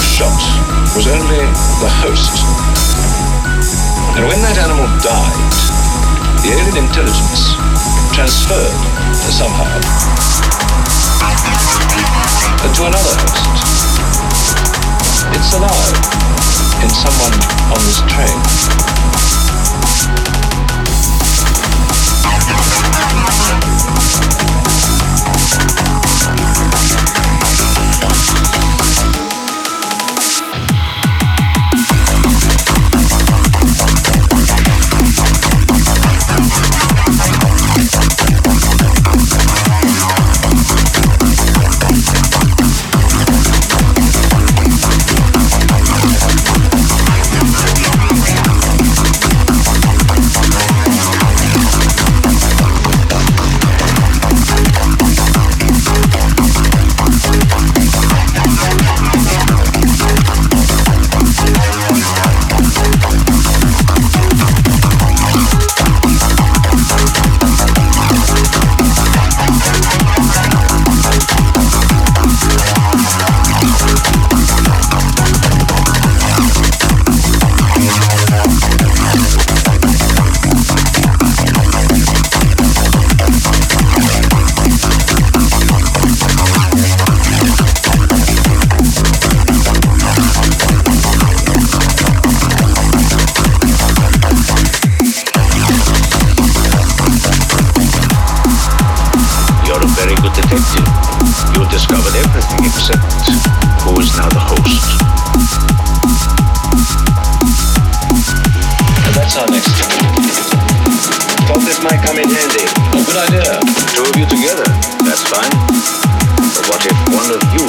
shot was only the host. And when that animal died, the alien intelligence transferred somehow to another host. It's alive in someone on this train. Detective. You discovered everything except who is now the host. And that's our next step. Thought this might come in handy. Oh, good idea. Two of you together, that's fine. But what if one of you